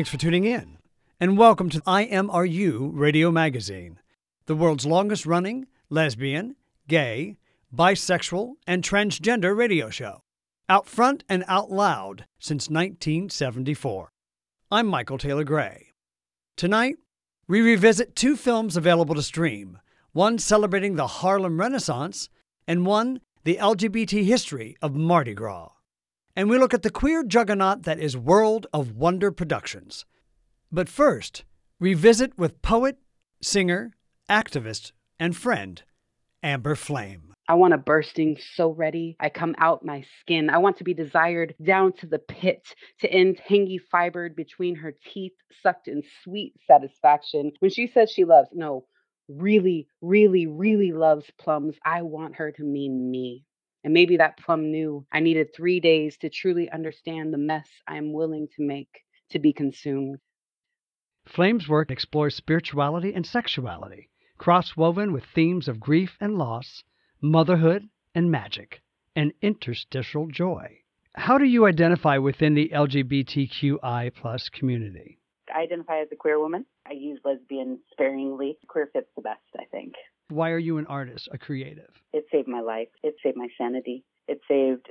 Thanks for tuning in, and welcome to IMRU Radio Magazine, the world's longest running lesbian, gay, bisexual, and transgender radio show, out front and out loud since 1974. I'm Michael Taylor Gray. Tonight, we revisit two films available to stream one celebrating the Harlem Renaissance, and one the LGBT history of Mardi Gras and we look at the queer juggernaut that is World of Wonder Productions. But first, we visit with poet, singer, activist, and friend, Amber Flame. I want a bursting, so ready. I come out my skin. I want to be desired down to the pit, to end tangy fibered between her teeth, sucked in sweet satisfaction. When she says she loves, no, really, really, really loves plums, I want her to mean me. And maybe that plum knew I needed three days to truly understand the mess I am willing to make to be consumed. Flame's work explores spirituality and sexuality, cross woven with themes of grief and loss, motherhood and magic, and interstitial joy. How do you identify within the LGBTQI plus community? I identify as a queer woman. I use lesbian sparingly. Queer fits the best, I think. Why are you an artist, a creative? It saved my life. It saved my sanity. It saved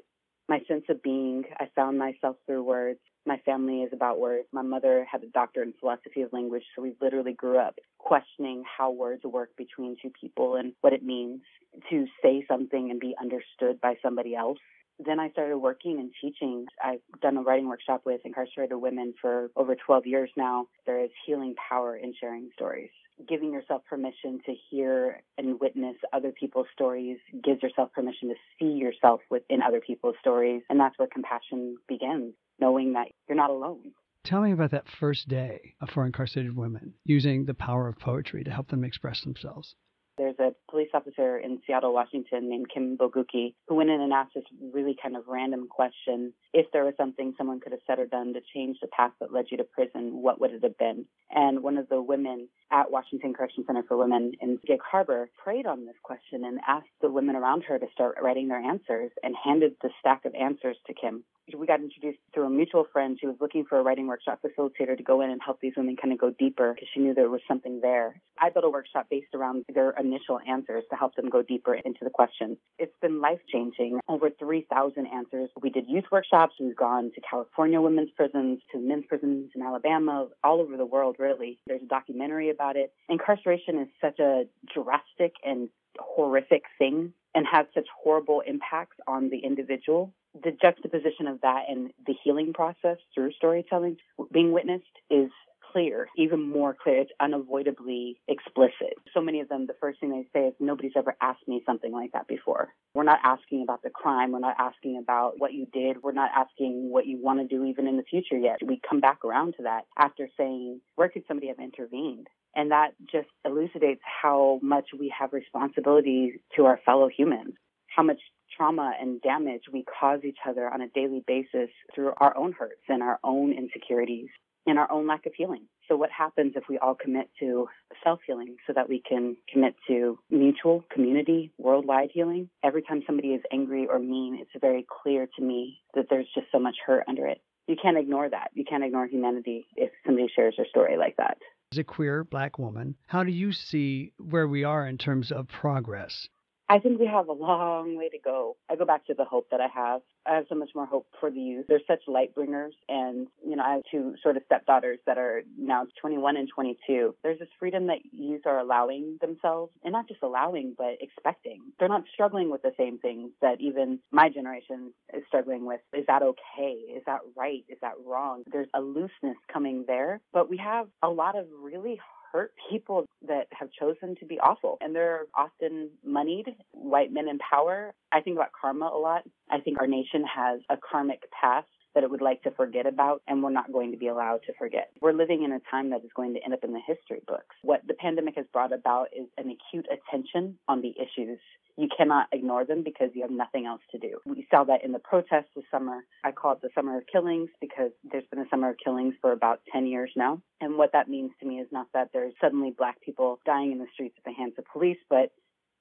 my sense of being. I found myself through words. My family is about words. My mother had a doctorate in philosophy of language, so we literally grew up questioning how words work between two people and what it means to say something and be understood by somebody else. Then I started working and teaching. I've done a writing workshop with incarcerated women for over 12 years now. There is healing power in sharing stories. Giving yourself permission to hear and witness other people's stories gives yourself permission to see yourself within other people's stories. And that's where compassion begins, knowing that you're not alone. Tell me about that first day for incarcerated women using the power of poetry to help them express themselves. There's a police officer in Seattle, Washington named Kim Bogucki who went in and asked this really kind of random question. If there was something someone could have said or done to change the path that led you to prison, what would it have been? And one of the women at Washington Correction Center for Women in Gig Harbor prayed on this question and asked the women around her to start writing their answers and handed the stack of answers to Kim. We got introduced through a mutual friend. She was looking for a writing workshop facilitator to go in and help these women kind of go deeper because she knew there was something there. I built a workshop based around their initial answers to help them go deeper into the questions. It's been life changing. Over 3,000 answers. We did youth workshops. We've gone to California women's prisons, to men's prisons in Alabama, all over the world, really. There's a documentary about it. Incarceration is such a drastic and horrific thing and has such horrible impacts on the individual. The juxtaposition of that and the healing process through storytelling being witnessed is clear, even more clear. It's unavoidably explicit. So many of them, the first thing they say is, Nobody's ever asked me something like that before. We're not asking about the crime. We're not asking about what you did. We're not asking what you want to do even in the future yet. We come back around to that after saying, Where could somebody have intervened? And that just elucidates how much we have responsibility to our fellow humans, how much trauma and damage we cause each other on a daily basis through our own hurts and our own insecurities and our own lack of healing. So, what happens if we all commit to self healing so that we can commit to mutual, community, worldwide healing? Every time somebody is angry or mean, it's very clear to me that there's just so much hurt under it. You can't ignore that. You can't ignore humanity if somebody shares their story like that. As a queer black woman, how do you see where we are in terms of progress? I think we have a long way to go. I go back to the hope that I have. I have so much more hope for the youth. They're such light bringers. And, you know, I have two sort of stepdaughters that are now 21 and 22. There's this freedom that youth are allowing themselves, and not just allowing, but expecting. They're not struggling with the same things that even my generation is struggling with. Is that okay? Is that right? Is that wrong? There's a looseness coming there, but we have a lot of really hurt people that have chosen to be awful. And they're often moneyed, white men in power. I think about karma a lot. I think our nation has a karmic past that it would like to forget about, and we're not going to be allowed to forget. We're living in a time that is going to end up in the history books. What the pandemic has brought about is an acute attention on the issues. You cannot ignore them because you have nothing else to do. We saw that in the protests this summer. I call it the summer of killings because there's been a summer of killings for about 10 years now. And what that means to me is not that there's suddenly black people dying in the streets at the hands of police, but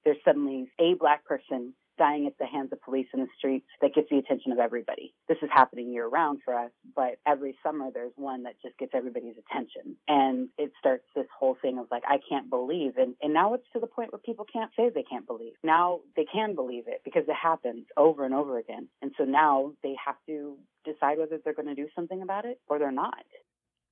there's suddenly a black person dying at the hands of police in the streets that gets the attention of everybody. This is happening year round for us, but every summer there's one that just gets everybody's attention. And it starts this whole thing of like, I can't believe. And, and now it's to the point where people can't say they can't believe. Now they can believe it because it happens over and over again. And so now they have to decide whether they're going to do something about it or they're not.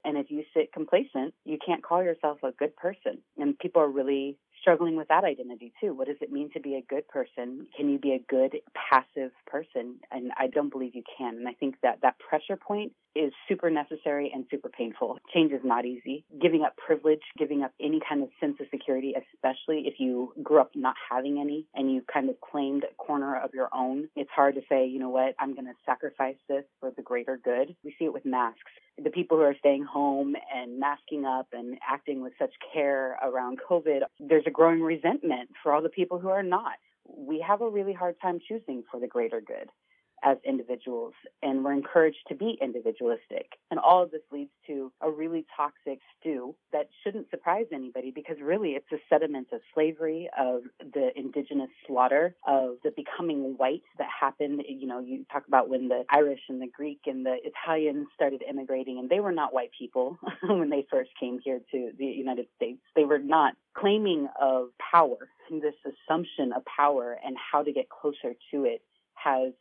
And if you sit complacent, you can't call yourself a good person. And people are really struggling with that identity too. What does it mean to be a good person? Can you be a good passive person? And I don't believe you can. And I think that that pressure point is super necessary and super painful. Change is not easy. Giving up privilege, giving up any kind of sense of security, especially if you grew up not having any and you kind of claimed a corner of your own. It's hard to say, you know what, I'm going to sacrifice this for the greater good. We see it with masks. The people who are staying home and masking up and acting with such care around COVID, there's a growing resentment for all the people who are not. We have a really hard time choosing for the greater good as individuals, and we're encouraged to be individualistic. And all of this leads to a really toxic stew that shouldn't surprise anybody because really it's a sediment of slavery, of the indigenous slaughter, of the becoming white that happened. You know, you talk about when the Irish and the Greek and the Italians started immigrating, and they were not white people when they first came here to the United States. They were not claiming of power. This assumption of power and how to get closer to it has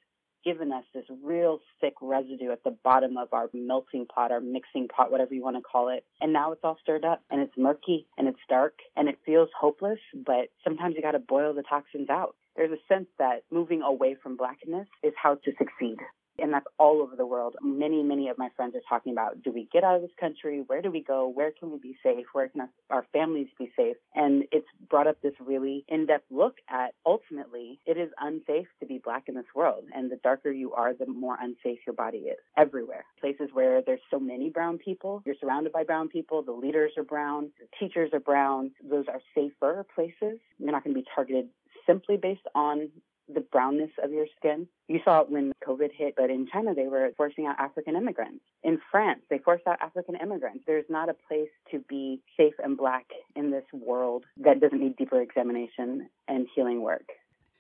given us this real thick residue at the bottom of our melting pot, our mixing pot, whatever you want to call it. And now it's all stirred up and it's murky and it's dark and it feels hopeless, but sometimes you got to boil the toxins out. There's a sense that moving away from blackness is how to succeed. And that's all over the world. Many, many of my friends are talking about do we get out of this country? Where do we go? Where can we be safe? Where can our families be safe? And it's brought up this really in depth look at ultimately it is unsafe to be black in this world. And the darker you are, the more unsafe your body is everywhere. Places where there's so many brown people, you're surrounded by brown people, the leaders are brown, the teachers are brown. Those are safer places. You're not going to be targeted simply based on the brownness of your skin. You saw it when COVID hit, but in China, they were forcing out African immigrants. In France, they forced out African immigrants. There's not a place to be safe and black in this world that doesn't need deeper examination and healing work.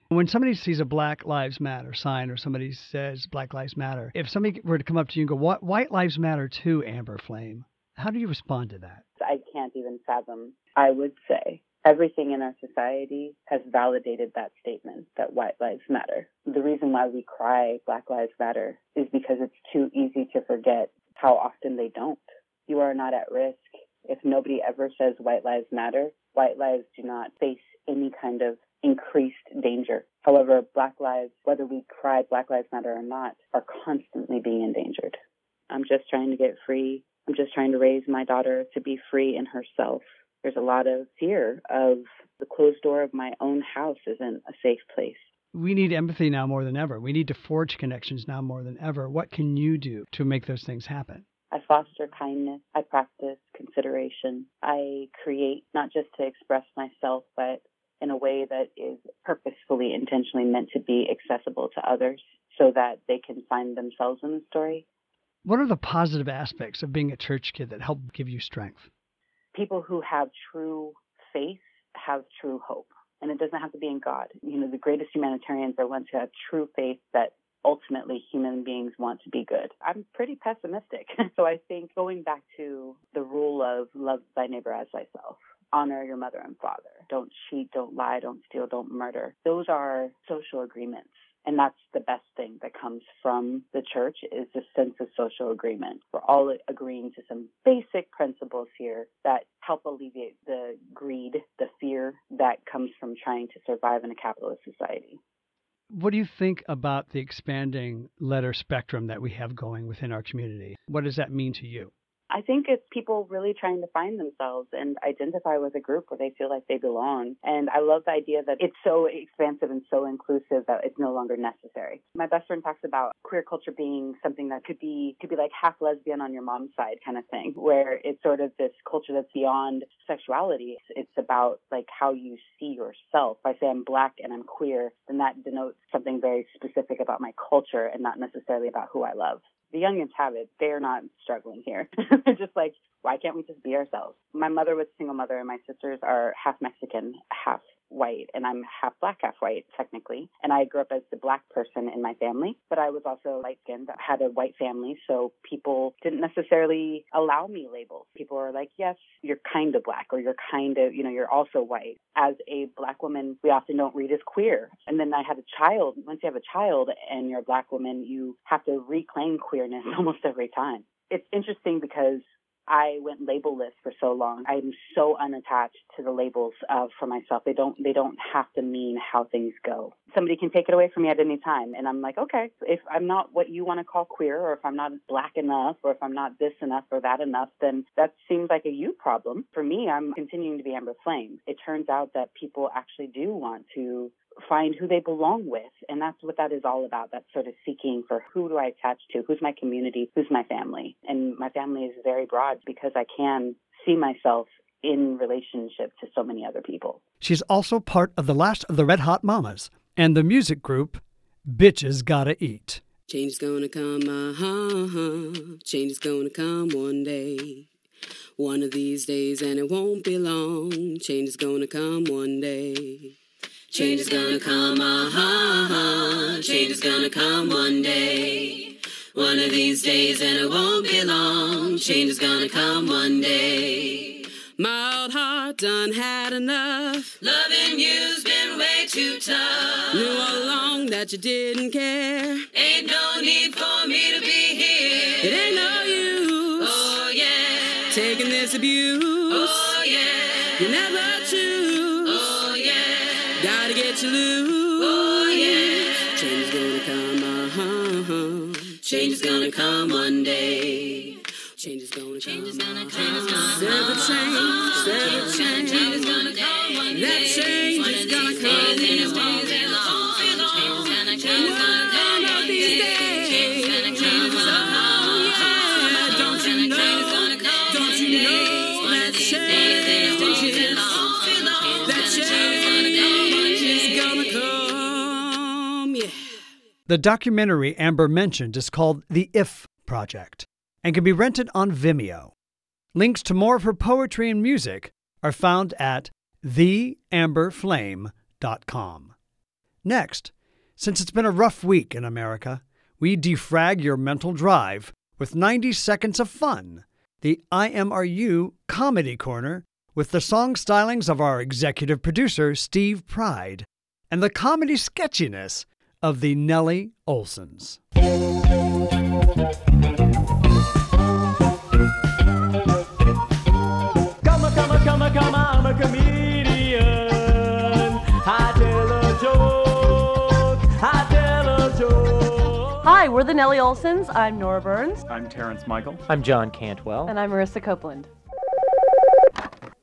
When somebody sees a Black Lives Matter sign or somebody says Black Lives Matter, if somebody were to come up to you and go, what, White Lives Matter too, Amber Flame, how do you respond to that? I can't even fathom. I would say everything in our society has validated that statement that white lives matter. The reason why we cry Black Lives Matter is because it's too easy to forget how often they don't. You are not at risk. If nobody ever says white lives matter, white lives do not face any kind of increased danger. However, black lives, whether we cry Black Lives Matter or not, are constantly being endangered. I'm just trying to get free. I'm just trying to raise my daughter to be free in herself there's a lot of fear of the closed door of my own house isn't a safe place. We need empathy now more than ever. We need to forge connections now more than ever. What can you do to make those things happen? I foster kindness. I practice consideration. I create not just to express myself, but in a way that is purposefully, intentionally meant to be accessible to others so that they can find themselves in the story. What are the positive aspects of being a church kid that help give you strength? People who have true faith have true hope. And it doesn't have to be in God. You know, the greatest humanitarians are ones who have true faith that ultimately human beings want to be good. I'm pretty pessimistic. so I think going back to the rule of love thy neighbor as thyself, honor your mother and father. Don't cheat, don't lie, don't steal, don't murder. Those are social agreements. And that's the best thing that comes from the church is a sense of social agreement. We're all agreeing to some basic principles here that help alleviate the greed, the fear that comes from trying to survive in a capitalist society. What do you think about the expanding letter spectrum that we have going within our community? What does that mean to you? I think it's people really trying to find themselves and identify with a group where they feel like they belong. And I love the idea that it's so expansive and so inclusive that it's no longer necessary. My best friend talks about queer culture being something that could be could be like half lesbian on your mom's side kind of thing, where it's sort of this culture that's beyond sexuality. It's about like how you see yourself. If I say I'm black and I'm queer, then that denotes something very specific about my culture and not necessarily about who I love the youngins have it. They're not struggling here. They're just like, why can't we just be ourselves? My mother was a single mother, and my sisters are half Mexican, half white, and I'm half black, half white, technically. And I grew up as the black person in my family, but I was also light skinned, had a white family, so people didn't necessarily allow me labels. People were like, yes, you're kind of black, or you're kind of, you know, you're also white. As a black woman, we often don't read as queer. And then I had a child. Once you have a child and you're a black woman, you have to reclaim queerness almost every time. It's interesting because I went labelless for so long. I'm so unattached to the labels uh, for myself. They don't they don't have to mean how things go. Somebody can take it away from me at any time, and I'm like, okay, if I'm not what you want to call queer, or if I'm not black enough, or if I'm not this enough or that enough, then that seems like a you problem. For me, I'm continuing to be Amber Flame. It turns out that people actually do want to find who they belong with. And that's what that is all about. That sort of seeking for who do I attach to? Who's my community? Who's my family? And my family is very broad because I can see myself in relationship to so many other people. She's also part of the last of the Red Hot Mamas and the music group Bitches Gotta Eat. Change is gonna come, uh-huh. Change is gonna come one day. One of these days, and it won't be long. Change is gonna come one day. Change is gonna come, uh-huh. Change is gonna come one day. One of these days, and it won't be long. Change is gonna come one day. My old heart done had enough. Loving you's been way too tough. Knew all along that you didn't care. Ain't no need for me to be here. It ain't no use. Oh yeah. Taking this abuse. Oh yeah. You never. Get. Oh yeah. Change is gonna come, uh-huh. Change is gonna come one day. Change is gonna Change is gonna uh-huh. come, uh-huh. Serve the change, serve the change. Change is gonna The documentary Amber mentioned is called The If Project and can be rented on Vimeo. Links to more of her poetry and music are found at theamberflame.com. Next, since it's been a rough week in America, we defrag your mental drive with 90 seconds of fun. The IMRU Comedy Corner with the song stylings of our executive producer, Steve Pride, and the comedy sketchiness of the Nellie Olesons. Come on, come on, come on, come on, I'm a comedian. I tell a joke. I tell a joke. Hi, we're the Nellie Olesons. I'm Nora Burns. I'm Terrence Michael. I'm John Cantwell. And I'm Marissa Copeland.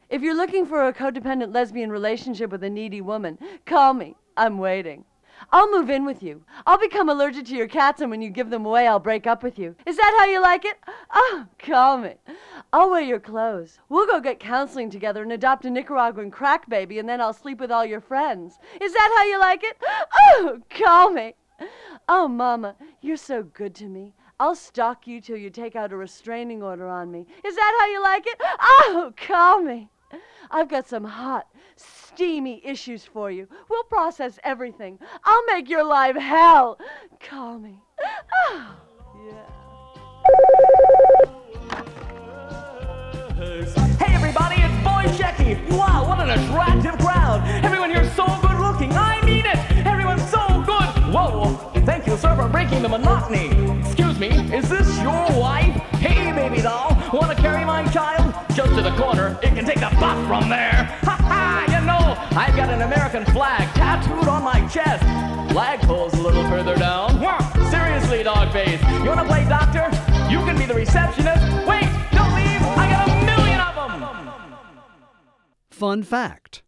If you're looking for a codependent lesbian relationship with a needy woman, call me. I'm waiting. I'll move in with you. I'll become allergic to your cats, and when you give them away, I'll break up with you. Is that how you like it? Oh, me. I'll wear your clothes. We'll go get counseling together and adopt a Nicaraguan crack baby, and then I'll sleep with all your friends. Is that how you like it? Oh, me. Oh, Mama, you're so good to me. I'll stalk you till you take out a restraining order on me. Is that how you like it? Oh, call me. I've got some hot, steamy issues for you. We'll process everything. I'll make your life hell. Call me. Oh, yeah. Hey, everybody, it's Boy Shecky. Wow, what an attractive crowd. Everyone here is so good looking. I mean it. Everyone's so good. Whoa, thank you, sir, for breaking the monotony. Excuse me, is this your wife? Hey, baby doll, want to carry my child? Just to the corner. It can take the bus from there. I've got an American flag tattooed on my chest. Flagpole's a little further down. Wah, Seriously, dog face, you wanna play doctor? You can be the receptionist. Wait, don't leave, I got a million of them. Fun fact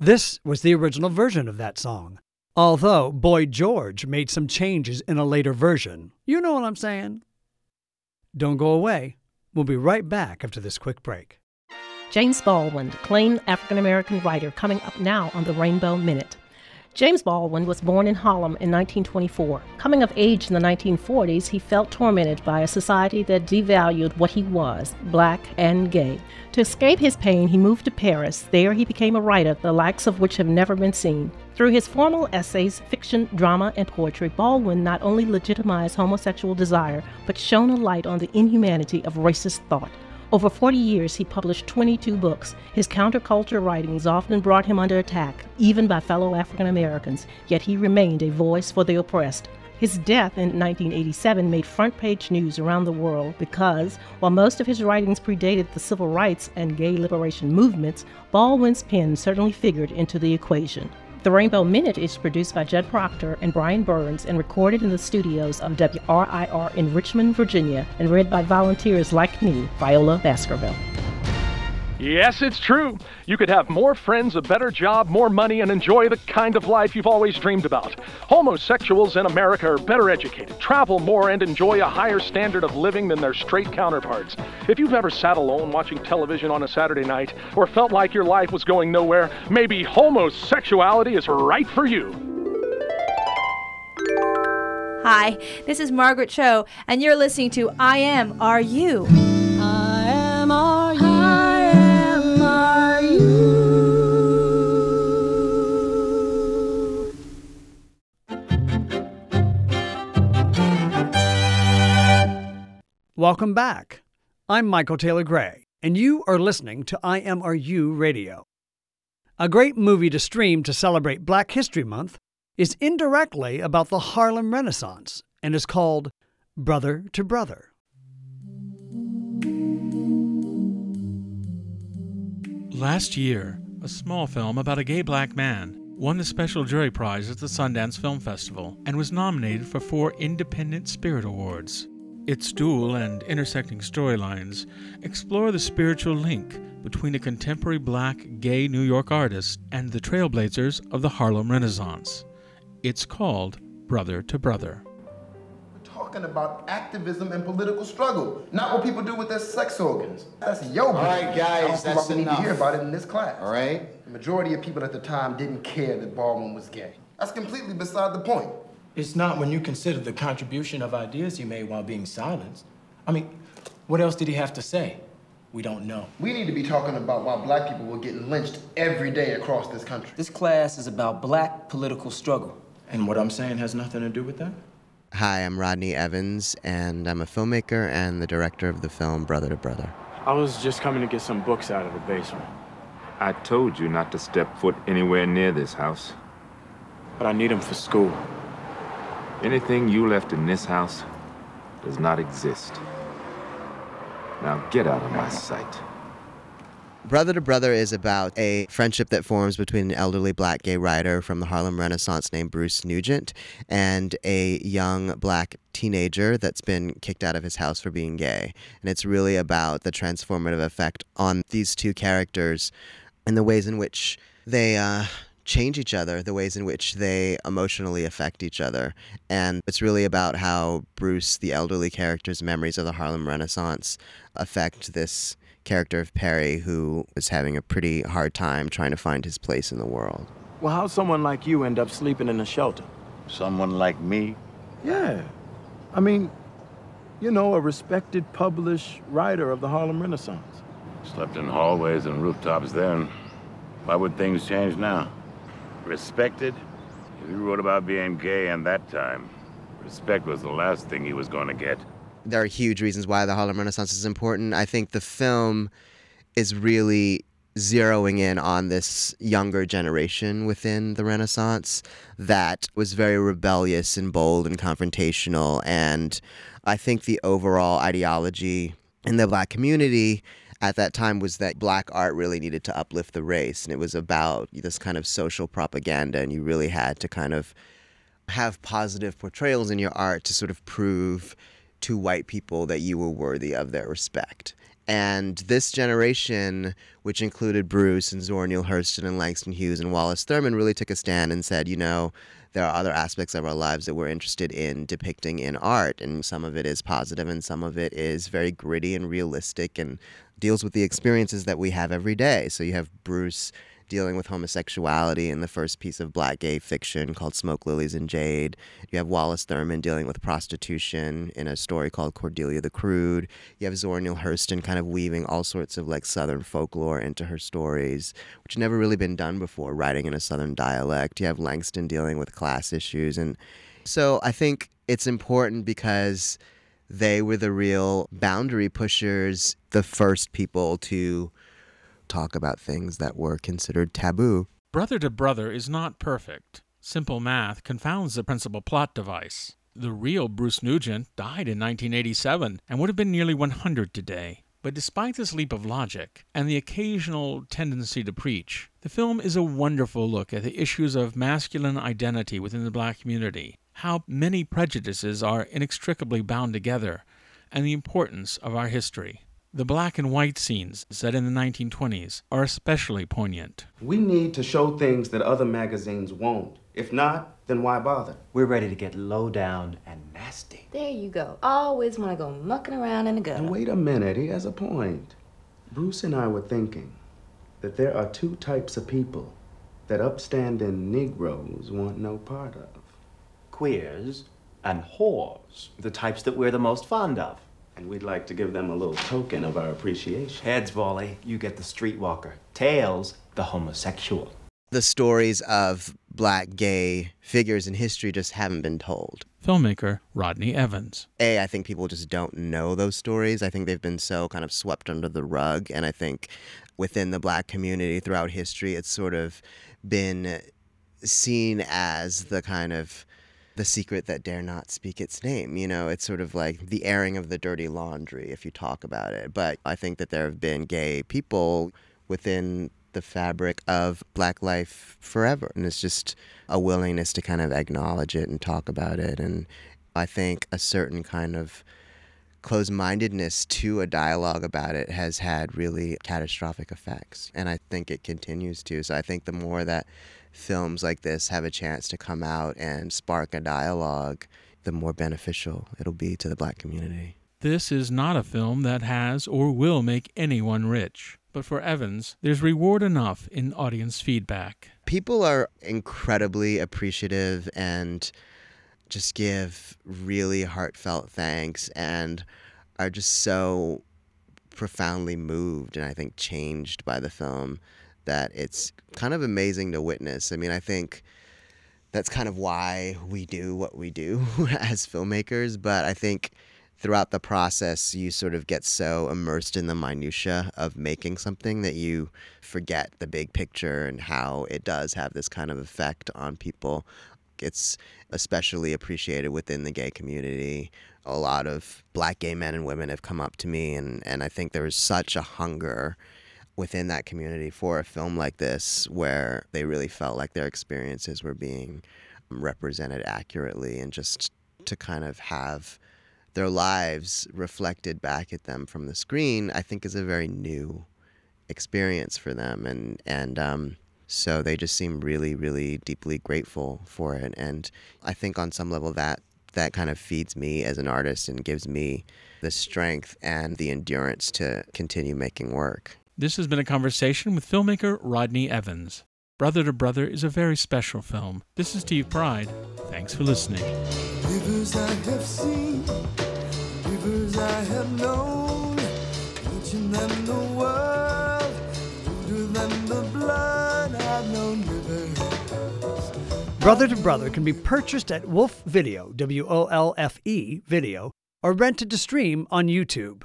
this was the original version of that song, although Boy George made some changes in a later version. You know what I'm saying? Don't go away. We'll be right back after this quick break. James Baldwin, acclaimed African American writer, coming up now on the Rainbow Minute. James Baldwin was born in Harlem in 1924. Coming of age in the 1940s, he felt tormented by a society that devalued what he was, black and gay. To escape his pain, he moved to Paris. There, he became a writer, the likes of which have never been seen. Through his formal essays, fiction, drama, and poetry, Baldwin not only legitimized homosexual desire, but shone a light on the inhumanity of racist thought. Over 40 years, he published 22 books. His counterculture writings often brought him under attack, even by fellow African Americans, yet he remained a voice for the oppressed. His death in 1987 made front page news around the world because, while most of his writings predated the civil rights and gay liberation movements, Baldwin's pen certainly figured into the equation. The Rainbow Minute is produced by Judd Proctor and Brian Burns and recorded in the studios of WRIR in Richmond, Virginia, and read by volunteers like me, Viola Baskerville. Yes, it's true. You could have more friends, a better job, more money, and enjoy the kind of life you've always dreamed about. Homosexuals in America are better educated, travel more, and enjoy a higher standard of living than their straight counterparts. If you've ever sat alone watching television on a Saturday night or felt like your life was going nowhere, maybe homosexuality is right for you. Hi, this is Margaret Cho, and you're listening to I Am Are You. Welcome back. I'm Michael Taylor Gray, and you are listening to IMRU Radio. A great movie to stream to celebrate Black History Month is indirectly about the Harlem Renaissance and is called Brother to Brother. Last year, a small film about a gay black man won the special jury prize at the Sundance Film Festival and was nominated for four Independent Spirit Awards. Its dual and intersecting storylines explore the spiritual link between a contemporary black gay New York artist and the trailblazers of the Harlem Renaissance. It's called Brother to Brother. We're talking about activism and political struggle, not what people do with their sex organs. That's your All right, guys, I don't think that's we need to hear about it in this class. All right? The majority of people at the time didn't care that Baldwin was gay. That's completely beside the point. It's not when you consider the contribution of ideas he made while being silenced. I mean, what else did he have to say? We don't know. We need to be talking about why black people were getting lynched every day across this country. This class is about black political struggle. And what I'm saying has nothing to do with that? Hi, I'm Rodney Evans, and I'm a filmmaker and the director of the film Brother to Brother. I was just coming to get some books out of the basement. I told you not to step foot anywhere near this house. But I need them for school. Anything you left in this house does not exist. Now get out of my sight. Brother to Brother is about a friendship that forms between an elderly black gay writer from the Harlem Renaissance named Bruce Nugent and a young black teenager that's been kicked out of his house for being gay. And it's really about the transformative effect on these two characters and the ways in which they uh, change each other, the ways in which they emotionally affect each other. And it's really about how Bruce, the elderly character's memories of the Harlem Renaissance, affect this character of Perry who is having a pretty hard time trying to find his place in the world. Well, how'd someone like you end up sleeping in a shelter? Someone like me? Yeah. I mean, you know, a respected, published writer of the Harlem Renaissance. Slept in hallways and rooftops then. Why would things change now? Respected? If he wrote about being gay in that time, respect was the last thing he was going to get. There are huge reasons why the Harlem Renaissance is important. I think the film is really zeroing in on this younger generation within the Renaissance that was very rebellious and bold and confrontational. And I think the overall ideology in the black community at that time was that black art really needed to uplift the race. And it was about this kind of social propaganda. And you really had to kind of have positive portrayals in your art to sort of prove to white people that you were worthy of their respect. And this generation, which included Bruce and Zora Neale Hurston and Langston Hughes and Wallace Thurman, really took a stand and said, you know, there are other aspects of our lives that we're interested in depicting in art. And some of it is positive and some of it is very gritty and realistic and deals with the experiences that we have every day. So you have Bruce dealing with homosexuality in the first piece of black gay fiction called Smoke Lilies and Jade. You have Wallace Thurman dealing with prostitution in a story called Cordelia the Crude. You have Zora Neale Hurston kind of weaving all sorts of like Southern folklore into her stories, which never really been done before, writing in a Southern dialect. You have Langston dealing with class issues. And so I think it's important because they were the real boundary pushers, the first people to talk about things that were considered taboo. Brother to Brother is not perfect. Simple math confounds the principal plot device. The real Bruce Nugent died in 1987 and would have been nearly 100 today. But despite this leap of logic and the occasional tendency to preach, the film is a wonderful look at the issues of masculine identity within the black community, how many prejudices are inextricably bound together, and the importance of our history. The black and white scenes set in the 1920s are especially poignant. We need to show things that other magazines won't. If not, then why bother? We're ready to get low down and nasty. There you go. Always want to go mucking around in the gutter. And wait a minute, he has a point. Bruce and I were thinking that there are two types of people that upstanding Negroes want no part of queers and whores, the types that we're the most fond of. And we'd like to give them a little token of our appreciation. Heads, Wally, you get the streetwalker. Tails, the homosexual. The stories of black gay figures in history just haven't been told. Filmmaker Rodney Evans. A, I think people just don't know those stories. I think they've been so kind of swept under the rug. And I think within the black community throughout history, it's sort of been seen as the kind of the secret that dare not speak its name. You know, it's sort of like the airing of the dirty laundry if you talk about it. But I think that there have been gay people within the fabric of black life forever. And it's just a willingness to kind of acknowledge it and talk about it. And I think a certain kind of closed mindedness to a dialogue about it has had really catastrophic effects. And I think it continues to. So I think the more that films like this have a chance to come out and spark a dialogue, the more beneficial it'll be to the black community. This is not a film that has or will make anyone rich. But for Evans, there's reward enough in audience feedback. People are incredibly appreciative and just give really heartfelt thanks and are just so profoundly moved and I think changed by the film that it's kind of amazing to witness. I mean, I think that's kind of why we do what we do as filmmakers, but I think throughout the process you sort of get so immersed in the minutia of making something that you forget the big picture and how it does have this kind of effect on people. It's especially appreciated within the gay community. A lot of black gay men and women have come up to me and, and I think there is such a hunger within that community for a film like this where they really felt like their experiences were being represented accurately and just to kind of have their lives reflected back at them from the screen i think is a very new experience for them. And and um, so they just seem really really deeply grateful for it. And i think on some level that that kind of feeds me as an artist and gives me the strength and the endurance to continue making work this has been a conversation with filmmaker Rodney Evans. Brother to Brother is a very special film. This is Steve Pride. Thanks for listening. Rivers I have seen, rivers I have known, ancient than the world, older than the blood I've known rivers. Brother to Brother can be purchased at Wolfe Video, W O L F E Video, or rented to stream on YouTube.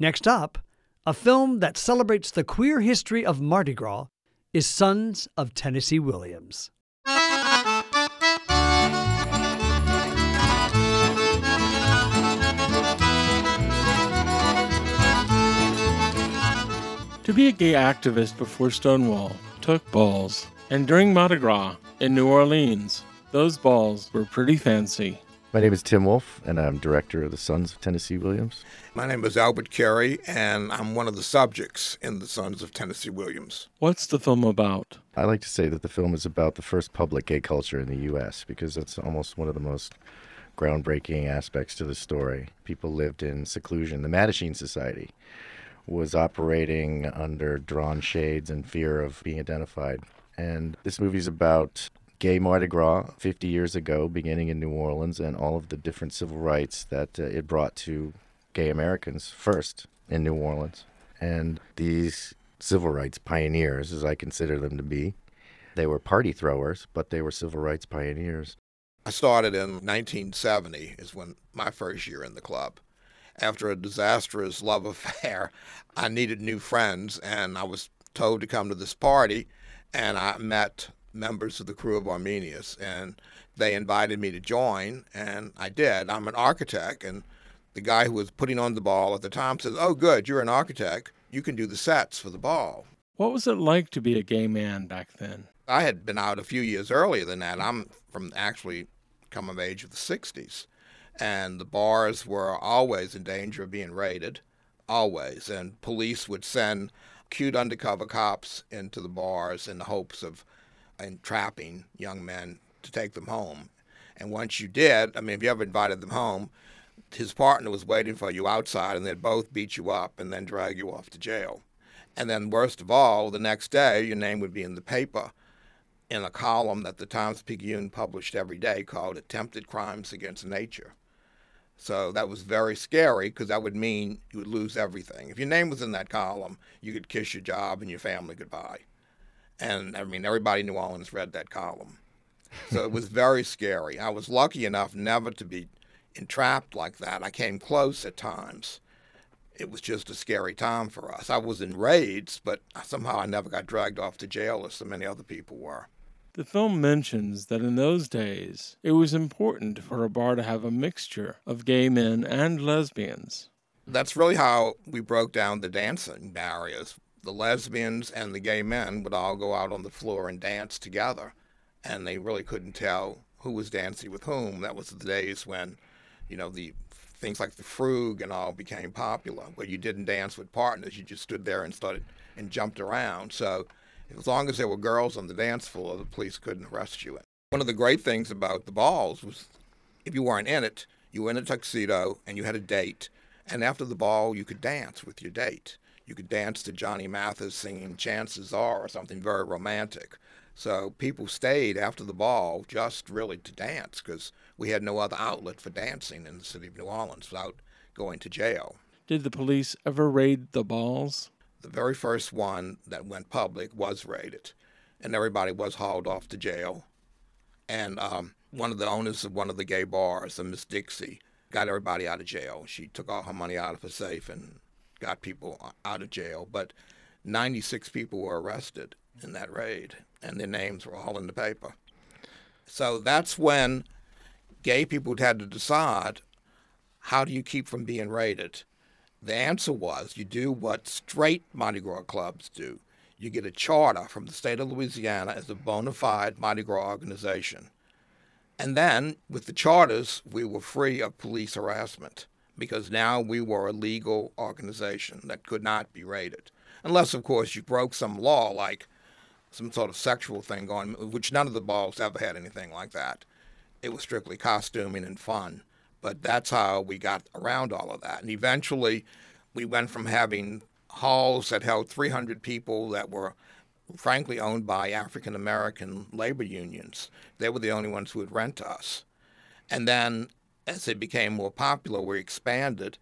Next up, A film that celebrates the queer history of Mardi Gras is Sons of Tennessee Williams. To be a gay activist before Stonewall took balls. And during Mardi Gras in New Orleans, those balls were pretty fancy. My name is Tim Wolff, and I'm director of the Sons of Tennessee Williams. My name is Albert Carey, and I'm one of the subjects in the Sons of Tennessee Williams. What's the film about? I like to say that the film is about the first public gay culture in the U.S. because that's almost one of the most groundbreaking aspects to the story. People lived in seclusion. The Mattachine Society was operating under drawn shades and fear of being identified. And this movie is about gay Mardi Gras 50 years ago, beginning in New Orleans, and all of the different civil rights that uh, it brought to gay Americans first in New Orleans. And these civil rights pioneers, as I consider them to be, they were party throwers, but they were civil rights pioneers. I started in 1970, is when my first year in the club after a disastrous love affair, I needed new friends, and I was told to come to this party, and I met members of the Krewe of Armeinius, and they invited me to join, and I did. I'm an architect, and the guy who was putting on the ball at the time says, "Oh, good, you're an architect. You can do the sets for the ball." What was it like to be a gay man back then? I had been out a few years earlier than that. I'm from actually come of age of the 60s and the bars were always in danger of being raided, always. And police would send cute undercover cops into the bars in the hopes of entrapping young men to take them home. And once you did, I mean, if you ever invited them home, his partner was waiting for you outside, and they'd both beat you up and then drag you off to jail. And then, worst of all, the next day, your name would be in the paper in a column that the Times Picayune published every day called Attempted Crimes Against Nature. So that was very scary because that would mean you would lose everything. If your name was in that column, you could kiss your job and your family goodbye. And I mean, everybody in New Orleans read that column. So it was very scary. I was lucky enough never to be entrapped like that. I came close at times. It was just a scary time for us. I was in raids, but somehow I never got dragged off to jail as so many other people were. The film mentions that in those days it was important for a bar to have a mixture of gay men and lesbians. That's really how we broke down the dancing barriers. The lesbians and the gay men would all go out on the floor and dance together, and they really couldn't tell who was dancing with whom. That was the days when, you know, the things like the frug and all became popular, where you didn't dance with partners, you just stood there and started and jumped around. So as long as there were girls on the dance floor, the police couldn't arrest you. One of the great things about the balls was if you weren't in it, you were in a tuxedo and you had a date. And after the ball, you could dance with your date. You could dance to Johnny Mathis singing Chances Are or something very romantic. So people stayed after the ball just really to dance because we had no other outlet for dancing in the city of New Orleans without going to jail. Did the police ever raid the balls? the very first one that went public was raided, and everybody was hauled off to jail. And um, one of the owners of one of the gay bars, a Miss Dixie, got everybody out of jail. She took all her money out of her safe and got people out of jail. But 96 people were arrested in that raid, and their names were all in the paper. So that's when gay people had to decide how do you keep from being raided? The answer was you do what straight Mardi Gras clubs do. You get a charter from the state of Louisiana as a bona fide Mardi Gras organization. And then with the charters, we were free of police harassment because now we were a legal organization that could not be raided. Unless, of course, you broke some law like some sort of sexual thing going, which none of the balls ever had anything like that. It was strictly costuming and fun. But that's how we got around all of that. And eventually, we went from having halls that held 300 people that were frankly owned by African American labor unions. They were the only ones who would rent us. And then as it became more popular, we expanded.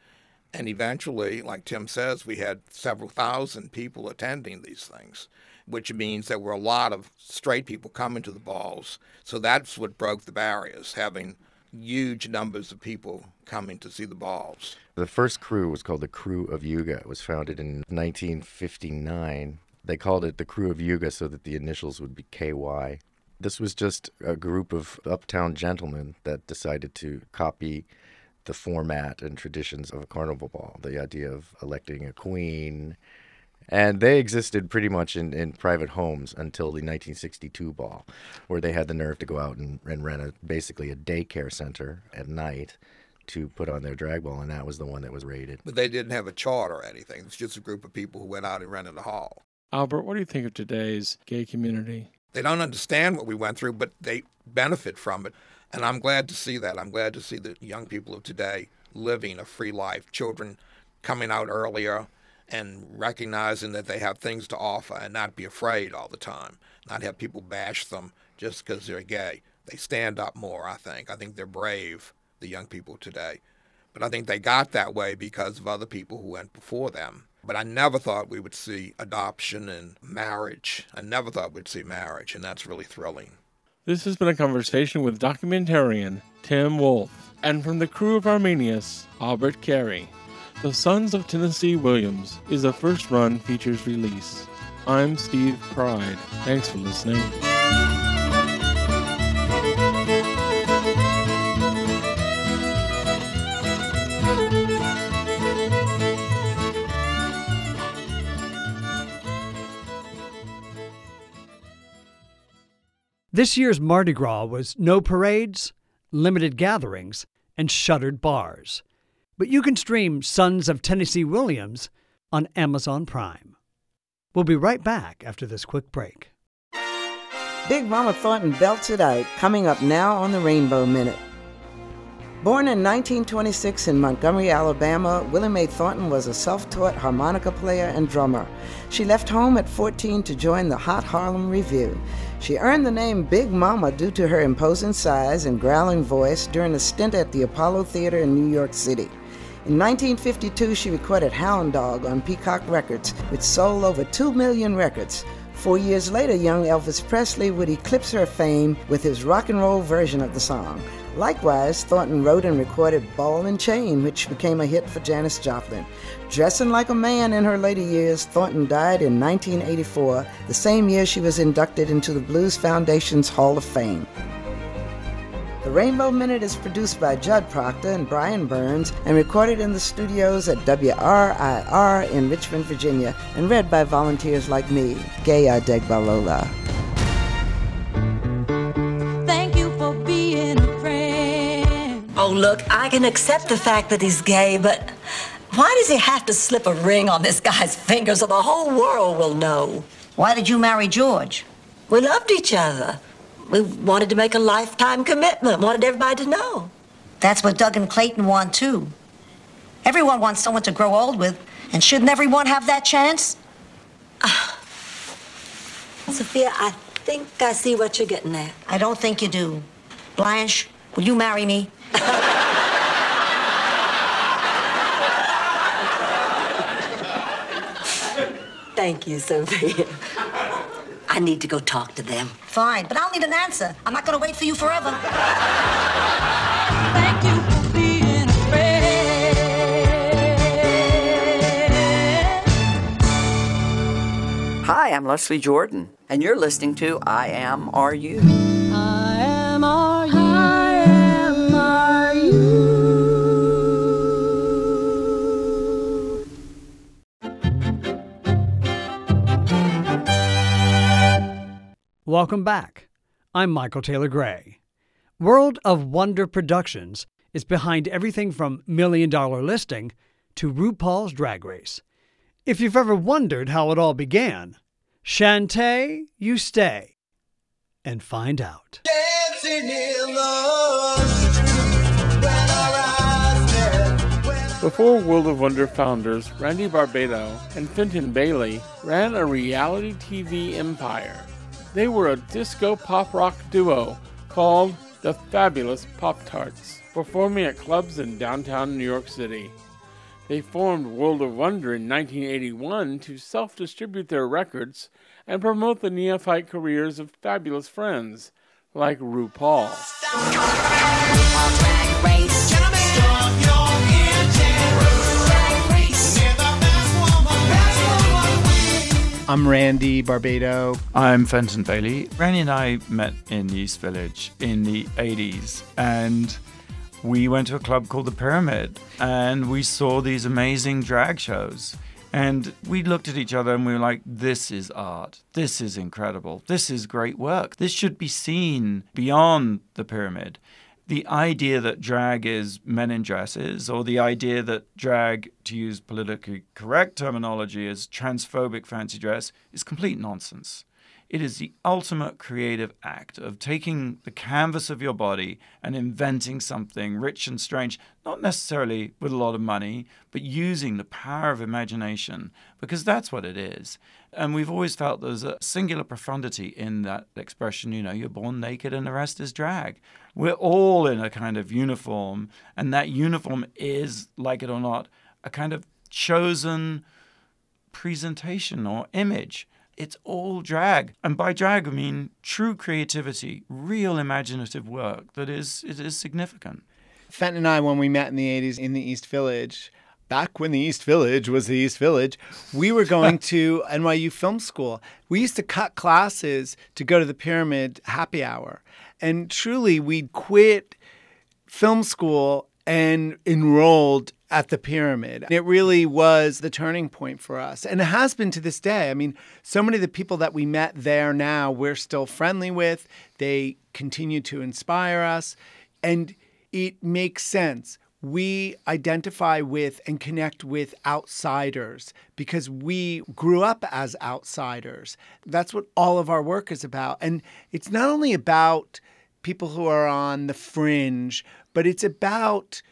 And eventually, like Tim says, we had several thousand people attending these things, which means there were a lot of straight people coming to the balls. So that's what broke the barriers, having huge numbers of people coming to see the balls. The first crew was called the Krewe of Yuga. It was founded in 1959. They called it the Krewe of Yuga so that the initials would be KY. This was just a group of uptown gentlemen that decided to copy the format and traditions of a carnival ball. The idea of electing a queen. And they existed pretty much in, in private homes until the 1962 ball, where they had the nerve to go out and, and rent a, basically a daycare center at night to put on their drag ball, and that was the one that was raided. But they didn't have a chart or anything. It was just a group of people who went out and rented a hall. Albert, what do you think of today's gay community? They don't understand what we went through, but they benefit from it. And I'm glad to see that. I'm glad to see the young people of today living a free life, children coming out earlier and recognizing that they have things to offer and not be afraid all the time, not have people bash them just because they're gay. They stand up more, I think. I think they're brave, the young people today. But I think they got that way because of other people who went before them. But I never thought we would see adoption and marriage. I never thought we'd see marriage, and that's really thrilling. This has been a conversation with documentarian Tim Wolff and from the Krewe of Armeinius, Albert Carey. The Sons of Tennessee Williams is a first run features release. I'm Steve Pride. Thanks for listening. This year's Mardi Gras was no parades, limited gatherings, and shuttered bars. But you can stream Sons of Tennessee Williams on Amazon Prime. We'll be right back after this quick break. Big Mama Thornton belts it out, coming up now on the Rainbow Minute. Born in 1926 in Montgomery, Alabama, Willie Mae Thornton was a self taught harmonica player and drummer. She left home at 14 to join the Hot Harlem Revue. She earned the name Big Mama due to her imposing size and growling voice during a stint at the Apollo Theater in New York City. In 1952, she recorded Hound Dog on Peacock Records, which sold over 2 million records. Four years later, young Elvis Presley would eclipse her fame with his rock and roll version of the song. Likewise, Thornton wrote and recorded Ball and Chain, which became a hit for Janis Joplin. Dressing like a man in her later years, Thornton died in 1984, the same year she was inducted into the Blues Foundation's Hall of Fame. The Rainbow Minute is produced by Judd Proctor and Brian Burns and recorded in the studios at WRIR in Richmond, Virginia, and read by volunteers like me, Gay Degbalola. Thank you for being a friend. Oh, look, I can accept the fact that he's gay, but why does he have to slip a ring on this guy's finger so the whole world will know? Why did you marry George? We loved each other. We wanted to make a lifetime commitment, wanted everybody to know. That's what Doug and Clayton want, too. Everyone wants someone to grow old with, and shouldn't everyone have that chance? Sophia, I think I see what you're getting at. I don't think you do. Blanche, will you marry me? Thank you, Sophia. I need to go talk to them. Fine, but I'll need an answer. I'm not going to wait for you forever. Thank you for being a friend. Hi, I'm Leslie Jordan, and you're listening to I Am Are You. Welcome back. I'm Michael Taylor Gray. World of Wonder Productions is behind everything from Million Dollar Listing to RuPaul's Drag Race. If you've ever wondered how it all began, Shantay, you stay and find out. Before World of Wonder founders Randy Barbato and Fenton Bailey ran a reality TV empire. They were a disco pop rock duo called the Fabulous Pop Tarts, performing at clubs in downtown New York City. They formed World of Wonder in 1981 to self distribute their records and promote the neophyte careers of fabulous friends like RuPaul. I'm Randy Barbato. I'm Fenton Bailey. Randy and I met in East Village in the 80s, and we went to a club called the Pyramid, and we saw these amazing drag shows. And we looked at each other and we were like, this is art. This is incredible. This is great work. This should be seen beyond the pyramid. The idea that drag is men in dresses, or the idea that drag, to use politically correct terminology, is transphobic fancy dress, is complete nonsense. It is the ultimate creative act of taking the canvas of your body and inventing something rich and strange, not necessarily with a lot of money, but using the power of imagination, because that's what it is. And we've always felt there's a singular profundity in that expression, you know, you're born naked and the rest is drag. We're all in a kind of uniform, and that uniform is, like it or not, a kind of chosen presentation or image. It's all drag. And by drag, I mean true creativity, real imaginative work that is, it is significant. Fenton and I, when we met in the 80s in the East Village, back when the East Village was the East Village, we were going to NYU Film School. We used to cut classes to go to the Pyramid happy hour. And truly, we quit film school and enrolled at the pyramid. It really was the turning point for us. And it has been to this day. I mean, so many of the people that we met there now, we're still friendly with. They continue to inspire us. And it makes sense. We identify with and connect with outsiders because we grew up as outsiders. That's what all of our work is about. And it's not only about people who are on the fringe, but it's about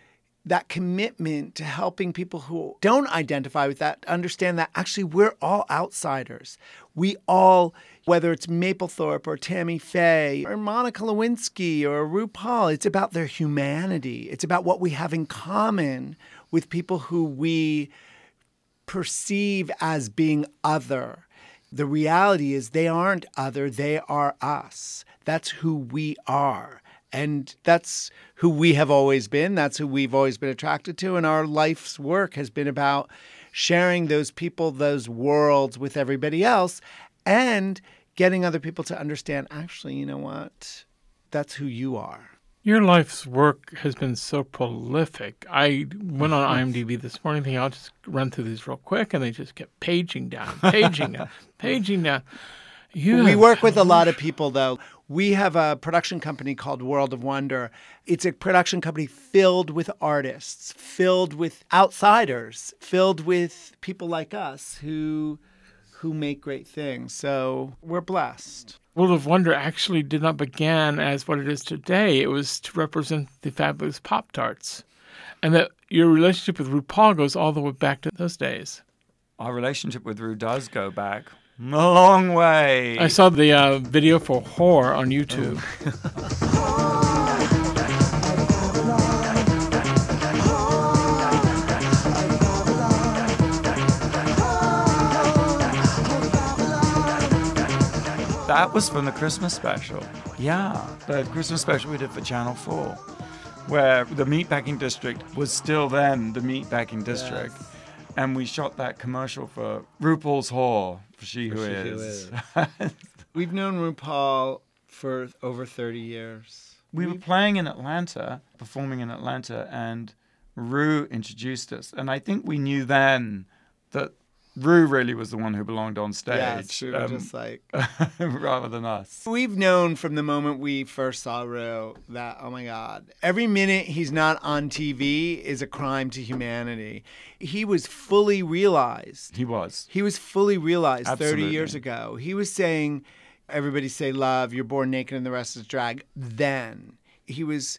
that commitment to helping people who don't identify with that understand that actually we're all outsiders. We all, whether it's Mapplethorpe or Tammy Faye or Monica Lewinsky or RuPaul, it's about their humanity. It's about what we have in common with people who we perceive as being other. The reality is they aren't other, they are us. That's who we are. And that's who we have always been. That's who we've always been attracted to. And our life's work has been about sharing those people, those worlds with everybody else, and getting other people to understand actually, you know what? That's who you are. Your life's work has been so prolific. I went on mm-hmm. IMDb this morning, thinking I'll just run through these real quick, and they just kept paging down, paging down, paging down. You we have- work with a lot of people, though. We have a production company called World of Wonder. It's a production company filled with artists, filled with outsiders, filled with people like us who who make great things. So we're blessed. World of Wonder actually did not begin as what it is today. It was to represent the fabulous Pop Tarts. And that your relationship with RuPaul goes all the way back to those days. Our relationship with Ru does go back a long way. I saw the uh, video for Whore on YouTube. That was from the Christmas special. Yeah, the Christmas special we did for Channel 4, where the meatpacking district was still then the meatpacking district. And we shot that commercial for RuPaul's Whore, for She Who She Is. Who We've known RuPaul for over 30 years. we were playing in Atlanta, performing in Atlanta, and Ru introduced us. And I think we knew then that Ru really was the one who belonged on stage. Yes, we were um, just like rather than us. We've known from the moment we first saw Ru that, oh my God, every minute he's not on TV is a crime to humanity. He was fully realized. He was. He was fully realized 30 years ago. He was saying, everybody say love, you're born naked and the rest is drag. Then he was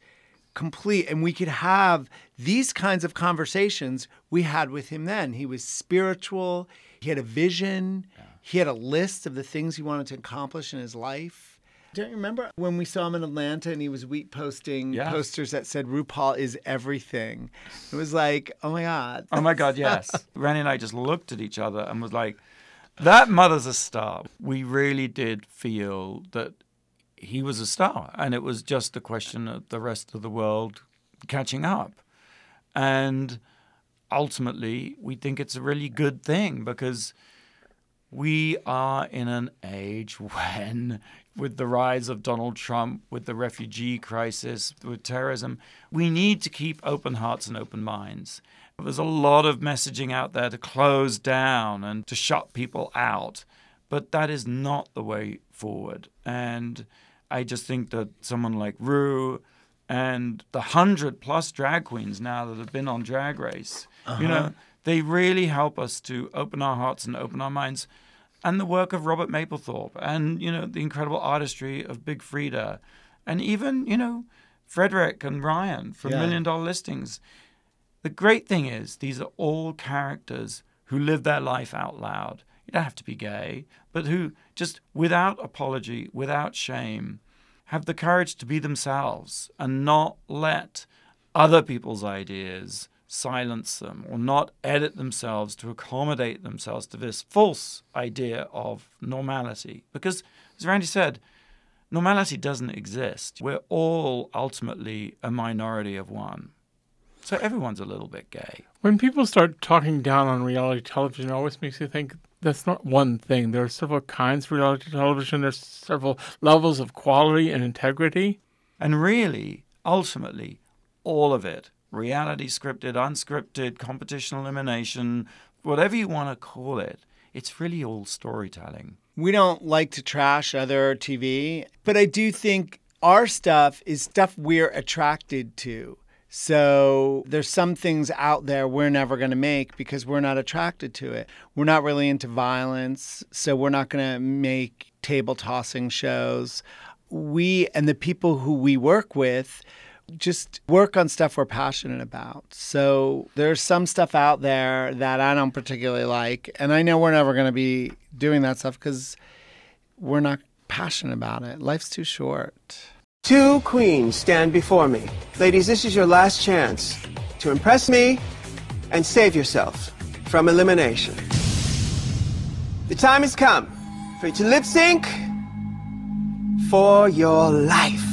complete. And we could have these kinds of conversations we had with him then. He was spiritual, he had a vision, he had a list of the things he wanted to accomplish in his life. Don't you remember when we saw him in Atlanta and he was wheat posting Yes. posters that said RuPaul is everything? It was like, oh my God. Oh my God, yes. Randy and I just looked at each other and was like, that mother's a star. We really did feel that he was a star, and it was just a question of the rest of the world catching up. And ultimately, we think it's a really good thing because we are in an age when, with the rise of Donald Trump, with the refugee crisis, with terrorism, we need to keep open hearts and open minds. There's a lot of messaging out there to close down and to shut people out, but that is not the way forward. And I just think that someone like Ru and the hundred plus drag queens now that have been on Drag Race, you know, Uh-huh. they really help us to open our hearts and open our minds. And the work of Robert Mapplethorpe and, you know, the incredible artistry of Big Freedia and even, you know, Frederick and Ryan from Yeah. Million Dollar Listings. The great thing is these are all characters who live their life out loud. You don't have to be gay, but who just without apology, without shame, have the courage to be themselves and not let other people's ideas silence them or not edit themselves to accommodate themselves to this false idea of normality. Because, as Randy said, normality doesn't exist. We're all ultimately a minority of one. So everyone's a little bit gay. When people start talking down on reality television, it always makes you think that's not one thing. There are several kinds of reality television. There's several levels of quality and integrity. And really, ultimately, all of it reality scripted, unscripted, competition elimination, whatever you want to call it it's really all storytelling. We don't like to trash other TV, but I do think our stuff is stuff we're attracted to. So there's some things out there we're never going to make because we're not attracted to it. We're not really into violence, so we're not going to make table tossing shows. We and the people who we work with just work on stuff we're passionate about. So there's some stuff out there that I don't particularly like, and I know we're never going to be doing that stuff because we're not passionate about it. Life's too short. Two queens stand before me. Ladies, this is your last chance to impress me and save yourself from elimination. The time has come for you to lip sync for your life.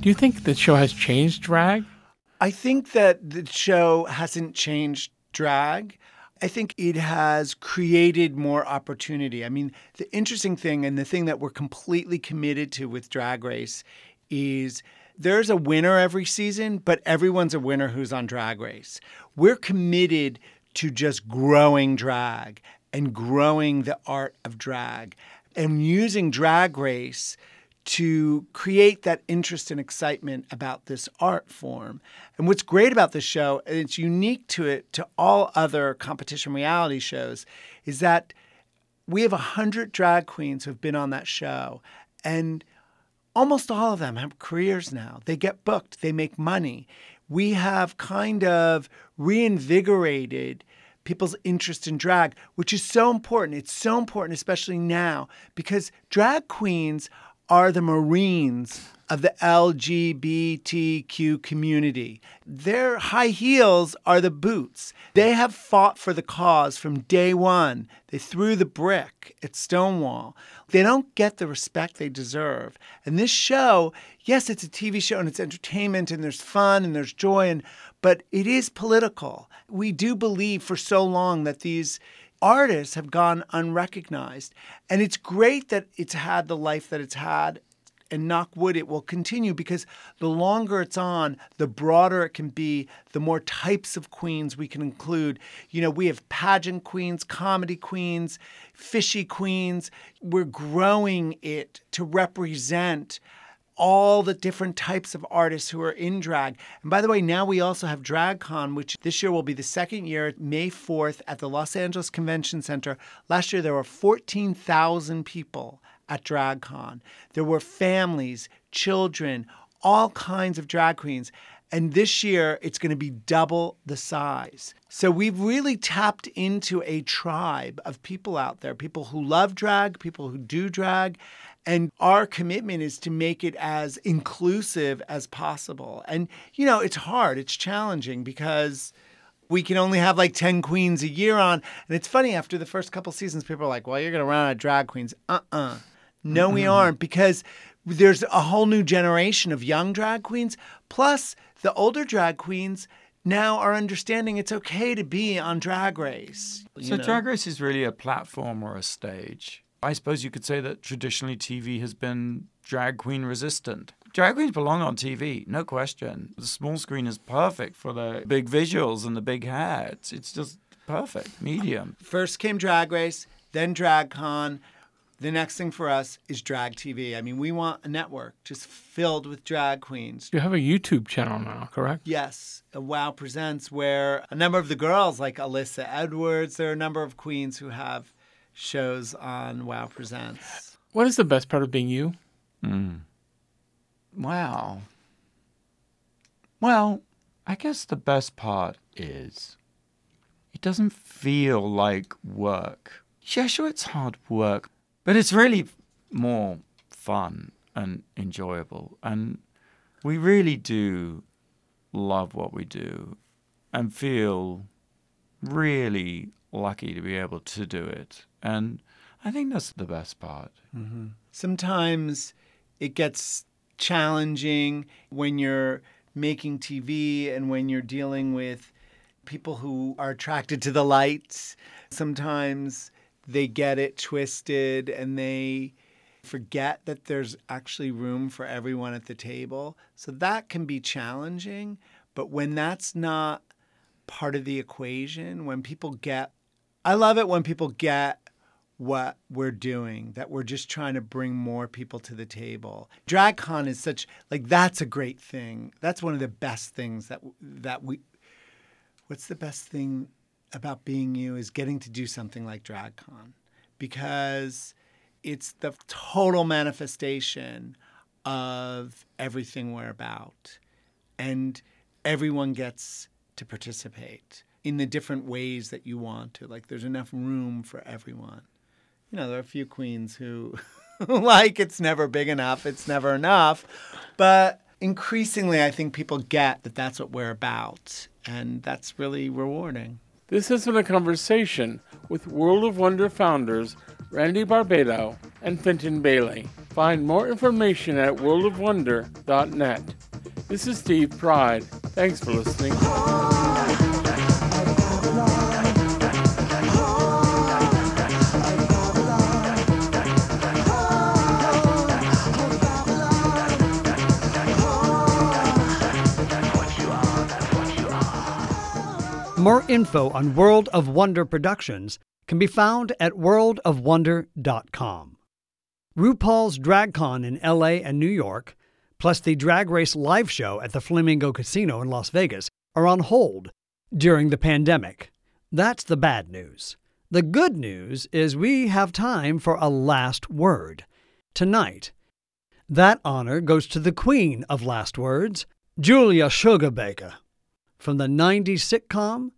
Do you think the show has changed drag? I think that the show hasn't changed drag. I think it has created more opportunity. I mean, the interesting thing and the thing that we're completely committed to with Drag Race is there's a winner every season, but everyone's a winner who's on Drag Race. We're committed to just growing drag and growing the art of drag and using Drag Race to create that interest and excitement about this art form. And what's great about this show, and it's unique to it to all other competition reality shows, is that we have 100 drag queens who've been on that show. And almost all of them have careers now. They get booked, they make money. We have kind of reinvigorated people's interest in drag, which is so important. It's so important, especially now, because drag queens are the Marines of the LGBTQ community. Their high heels are the boots. They have fought for the cause from day one. They threw the brick at Stonewall. They don't get the respect they deserve. And this show, yes, it's a TV show and it's entertainment and there's fun and there's joy, and, but it is political. We do believe for so long that these artists have gone unrecognized. And it's great that it's had the life that it's had. And knock wood, it will continue because the longer it's on, the broader it can be, the more types of queens we can include. You know, we have pageant queens, comedy queens, fishy queens. We're growing it to represent all the different types of artists who are in drag. And by the way, now we also have DragCon, which this year will be the second year, May 4th at the Los Angeles Convention Center. Last year there were 14,000 people at DragCon. There were families, children, all kinds of drag queens. And this year, it's going to be double the size. So we've really tapped into a tribe of people out there people who love drag, people who do drag. And our commitment is to make it as inclusive as possible. And, you know, it's hard, it's challenging because we can only have like 10 queens a year on. And it's funny, after the first couple seasons, people are like, well, you're going to run out of drag queens. Uh uh No, we Mhm. aren't because there's a whole new generation of young drag queens. Plus, the older drag queens now are understanding it's okay to be on Drag Race. So know? Drag Race is really a platform or a stage. I suppose you could say that traditionally TV has been drag queen resistant. Drag queens belong on TV, no question. The small screen is perfect for the big visuals and the big hair. It's, it's just perfect medium. First came Drag Race, then Drag Con. The next thing for us is Drag TV. I mean, we want a network just filled with drag queens. You have a YouTube channel now, correct? Yes, a Wow Presents, where a number of the girls, like Alyssa Edwards, there are a number of queens who have shows on Wow Presents. What is the best part of being you? Mm. Wow. Well, I guess the best part is it doesn't feel like work. Yeah, sure, it's hard work, but it's really more fun and enjoyable. And we really do love what we do and feel really lucky to be able to do it. And I think that's the best part. Mm-hmm. Sometimes it gets challenging when you're making TV and when you're dealing with people who are attracted to the lights. Sometimes they get it twisted and they forget that there's actually room for everyone at the table. So that can be challenging. But when that's not part of the equation, when people get, I love it when people get what we're doing, that we're just trying to bring more people to the table. DragCon is such like that's a great thing. That's one of the best things that that we What's the best thing about being you is getting to do something like DragCon because it's the total manifestation of everything we're about. And everyone gets to participate in the different ways that you want to. Like there's enough room for everyone you know, there are a few queens who like it's never big enough, it's never enough. But increasingly, I think people get that that's what we're about. And that's really rewarding. This has been a conversation with World of Wonder founders Randy Barbato and Fenton Bailey. Find more information at worldofwonder.net. This is Steve Pride. Thanks for listening. More info on World of Wonder Productions can be found at worldofwonder.com. RuPaul's DragCon in LA and New York, plus the Drag Race live show at the Flamingo Casino in Las Vegas, are on hold during the pandemic. That's the bad news. The good news is we have time for a last word tonight. That honor goes to the queen of last words, Julia Sugarbaker, from the 90s sitcom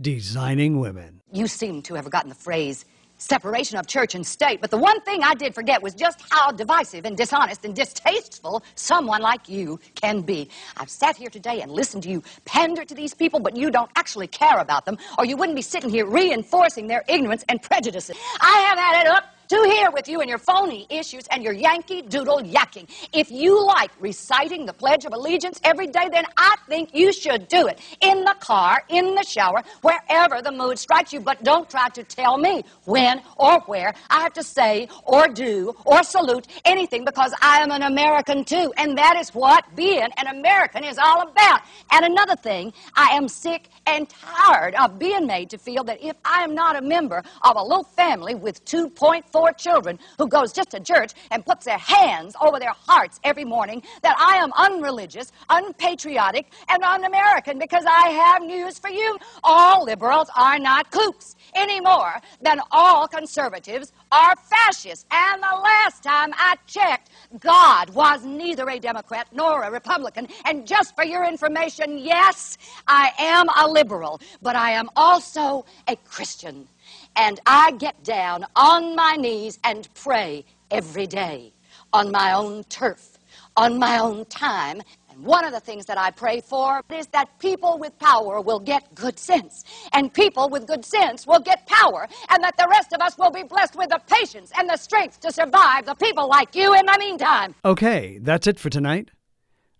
Designing Women. You seem to have gotten the phrase separation of church and state, but the one thing I did forget was just how divisive and dishonest and distasteful someone like you can be. I've sat here today and listened to you pander to these people, but you don't actually care about them, or you wouldn't be sitting here reinforcing their ignorance and prejudices. I have had it up to here with you and your phony issues and your Yankee doodle yacking. If you like reciting the Pledge of Allegiance every day, then I think you should do it. In the car, in the shower, wherever the mood strikes you. But don't try to tell me when or where I have to say or do or salute anything because I am an American too. And that is what being an American is all about. And another thing, I am sick and tired of being made to feel that if I am not a member of a little family with 2.4 children who goes just to church and puts their hands over their hearts every morning, that I am unreligious, unpatriotic, and un-American because I have news for you. All liberals are not kooks any more than all conservatives are fascists. And the last time I checked, God was neither a Democrat nor a Republican. And just for your information, yes, I am a liberal, but I am also a Christian. And I get down on my knees and pray every day on my own turf, on my own time. And one of the things that I pray for is that people with power will get good sense. And people with good sense will get power. And that the rest of us will be blessed with the patience and the strength to survive the people like you in the meantime. Okay, that's it for tonight.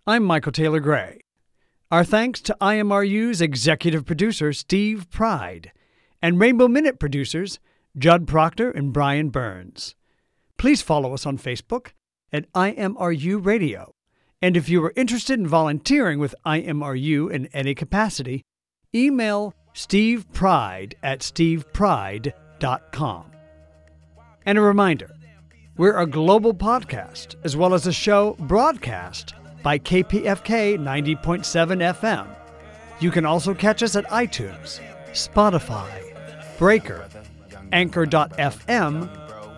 I'm Michael Taylor Gray. Our thanks to IMRU's executive producer, Steve Pride, and Rainbow Minute producers, Judd Proctor and Brian Burns. Please follow us on Facebook at IMRU Radio. And if you are interested in volunteering with IMRU in any capacity, email Steve Pride at stevepride.com. And a reminder we're a global podcast as well as a show broadcast by KPFK 90.7 FM. You can also catch us at iTunes, Spotify, Breaker, Anchor.fm,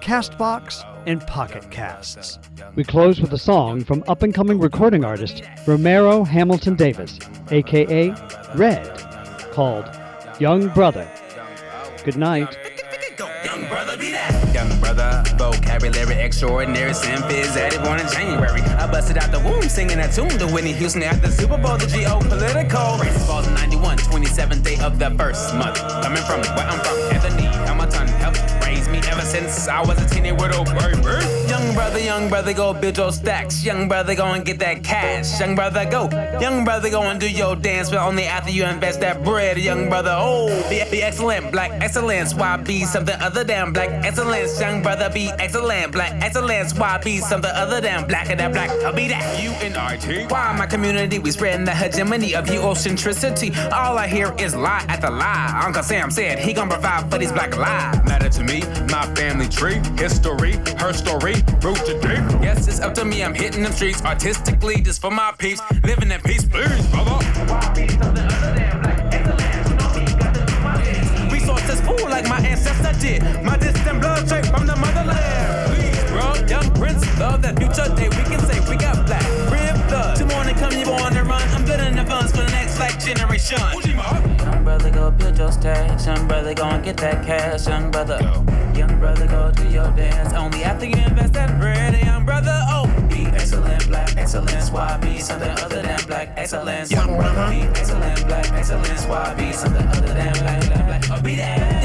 Castbox, and Pocket Casts. We close with a song from up and coming recording artist Romeiro Hamilton Davis, aka Red, called Young Brotha. Good night. Young brother, vocabulary extraordinary, Sam Fizz added born in January. I busted out the womb singing that tune to Whitney Houston at the Super Bowl, the geopolitical. Race falls in 91, 27th day of the first month. Coming from where I'm from, Anthony Hamilton helped raise me ever since I was a teenage widow baby. Young brother, young brother, go build your stacks. Young brother, go and get that cash. Young brother, go. Young brother, go and do your dance, but only after you invest that bread. Young brother, oh, be, be excellent, black excellence. Why be something other than black excellence? Young brother, be excellent, black excellence. Why be something other than black and that black? I'll be that. You and RT. Why my community? We spreading the hegemony of Eurocentricity. All I hear is lie after lie. Uncle Sam said he gonna provide for these black lives. Matter to me, my family tree, history, her story, root to deep. Yes, it's up to me. I'm hitting them streets artistically, just for my peeps. Living in peace, please, brother. Resources full like my ancestor did. My distant blood straight from the motherland. Please, bro, young prince, love that future day. We can say we got black rib blood. Two morning come, you born to run. I'm in the funds for the next black generation. Young brother, go build your stacks. Young brother, go and get that cash. Young brother, young brother, go do your dance. Only after you invest that bread. Young brother, oh, be excellent, black excellence. Why be something other than black excellence? Young brother, be excellent, black excellence. Why be something other than black, black, black? Oh, be that.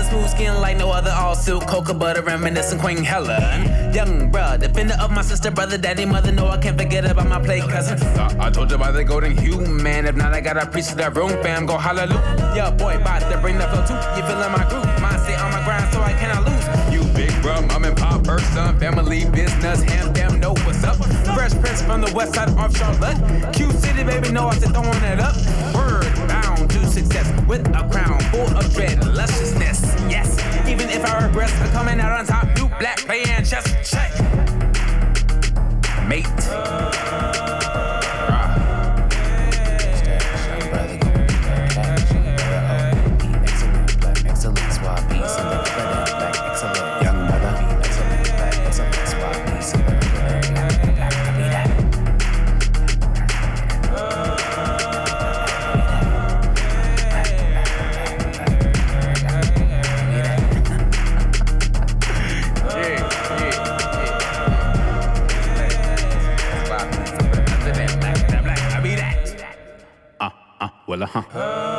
Young smooth skin like no other. All silk, cocoa butter, reminiscent Queen Helen. Young brother, defender of my sister, brother, daddy, mother. No, I can't forget about my play cousin. I told you about the golden hue, man. If not, I got a piece of that room, fam. Go hallelujah. Yeah, boy, about to bring the flow too. You feeling my groove? Mine stay on my grind, so I cannot lose. You big bro, mom and pop, person, family business, ham, damn, know what's up. Fresh Prince from the west side of Charlotte. Q City, baby, know I said throwing it up. Word to success with a crown full of dread, lusciousness. Yes, even if I regress, I'm coming out on top. New black playing chess. Check. Mate. Well, uh huh.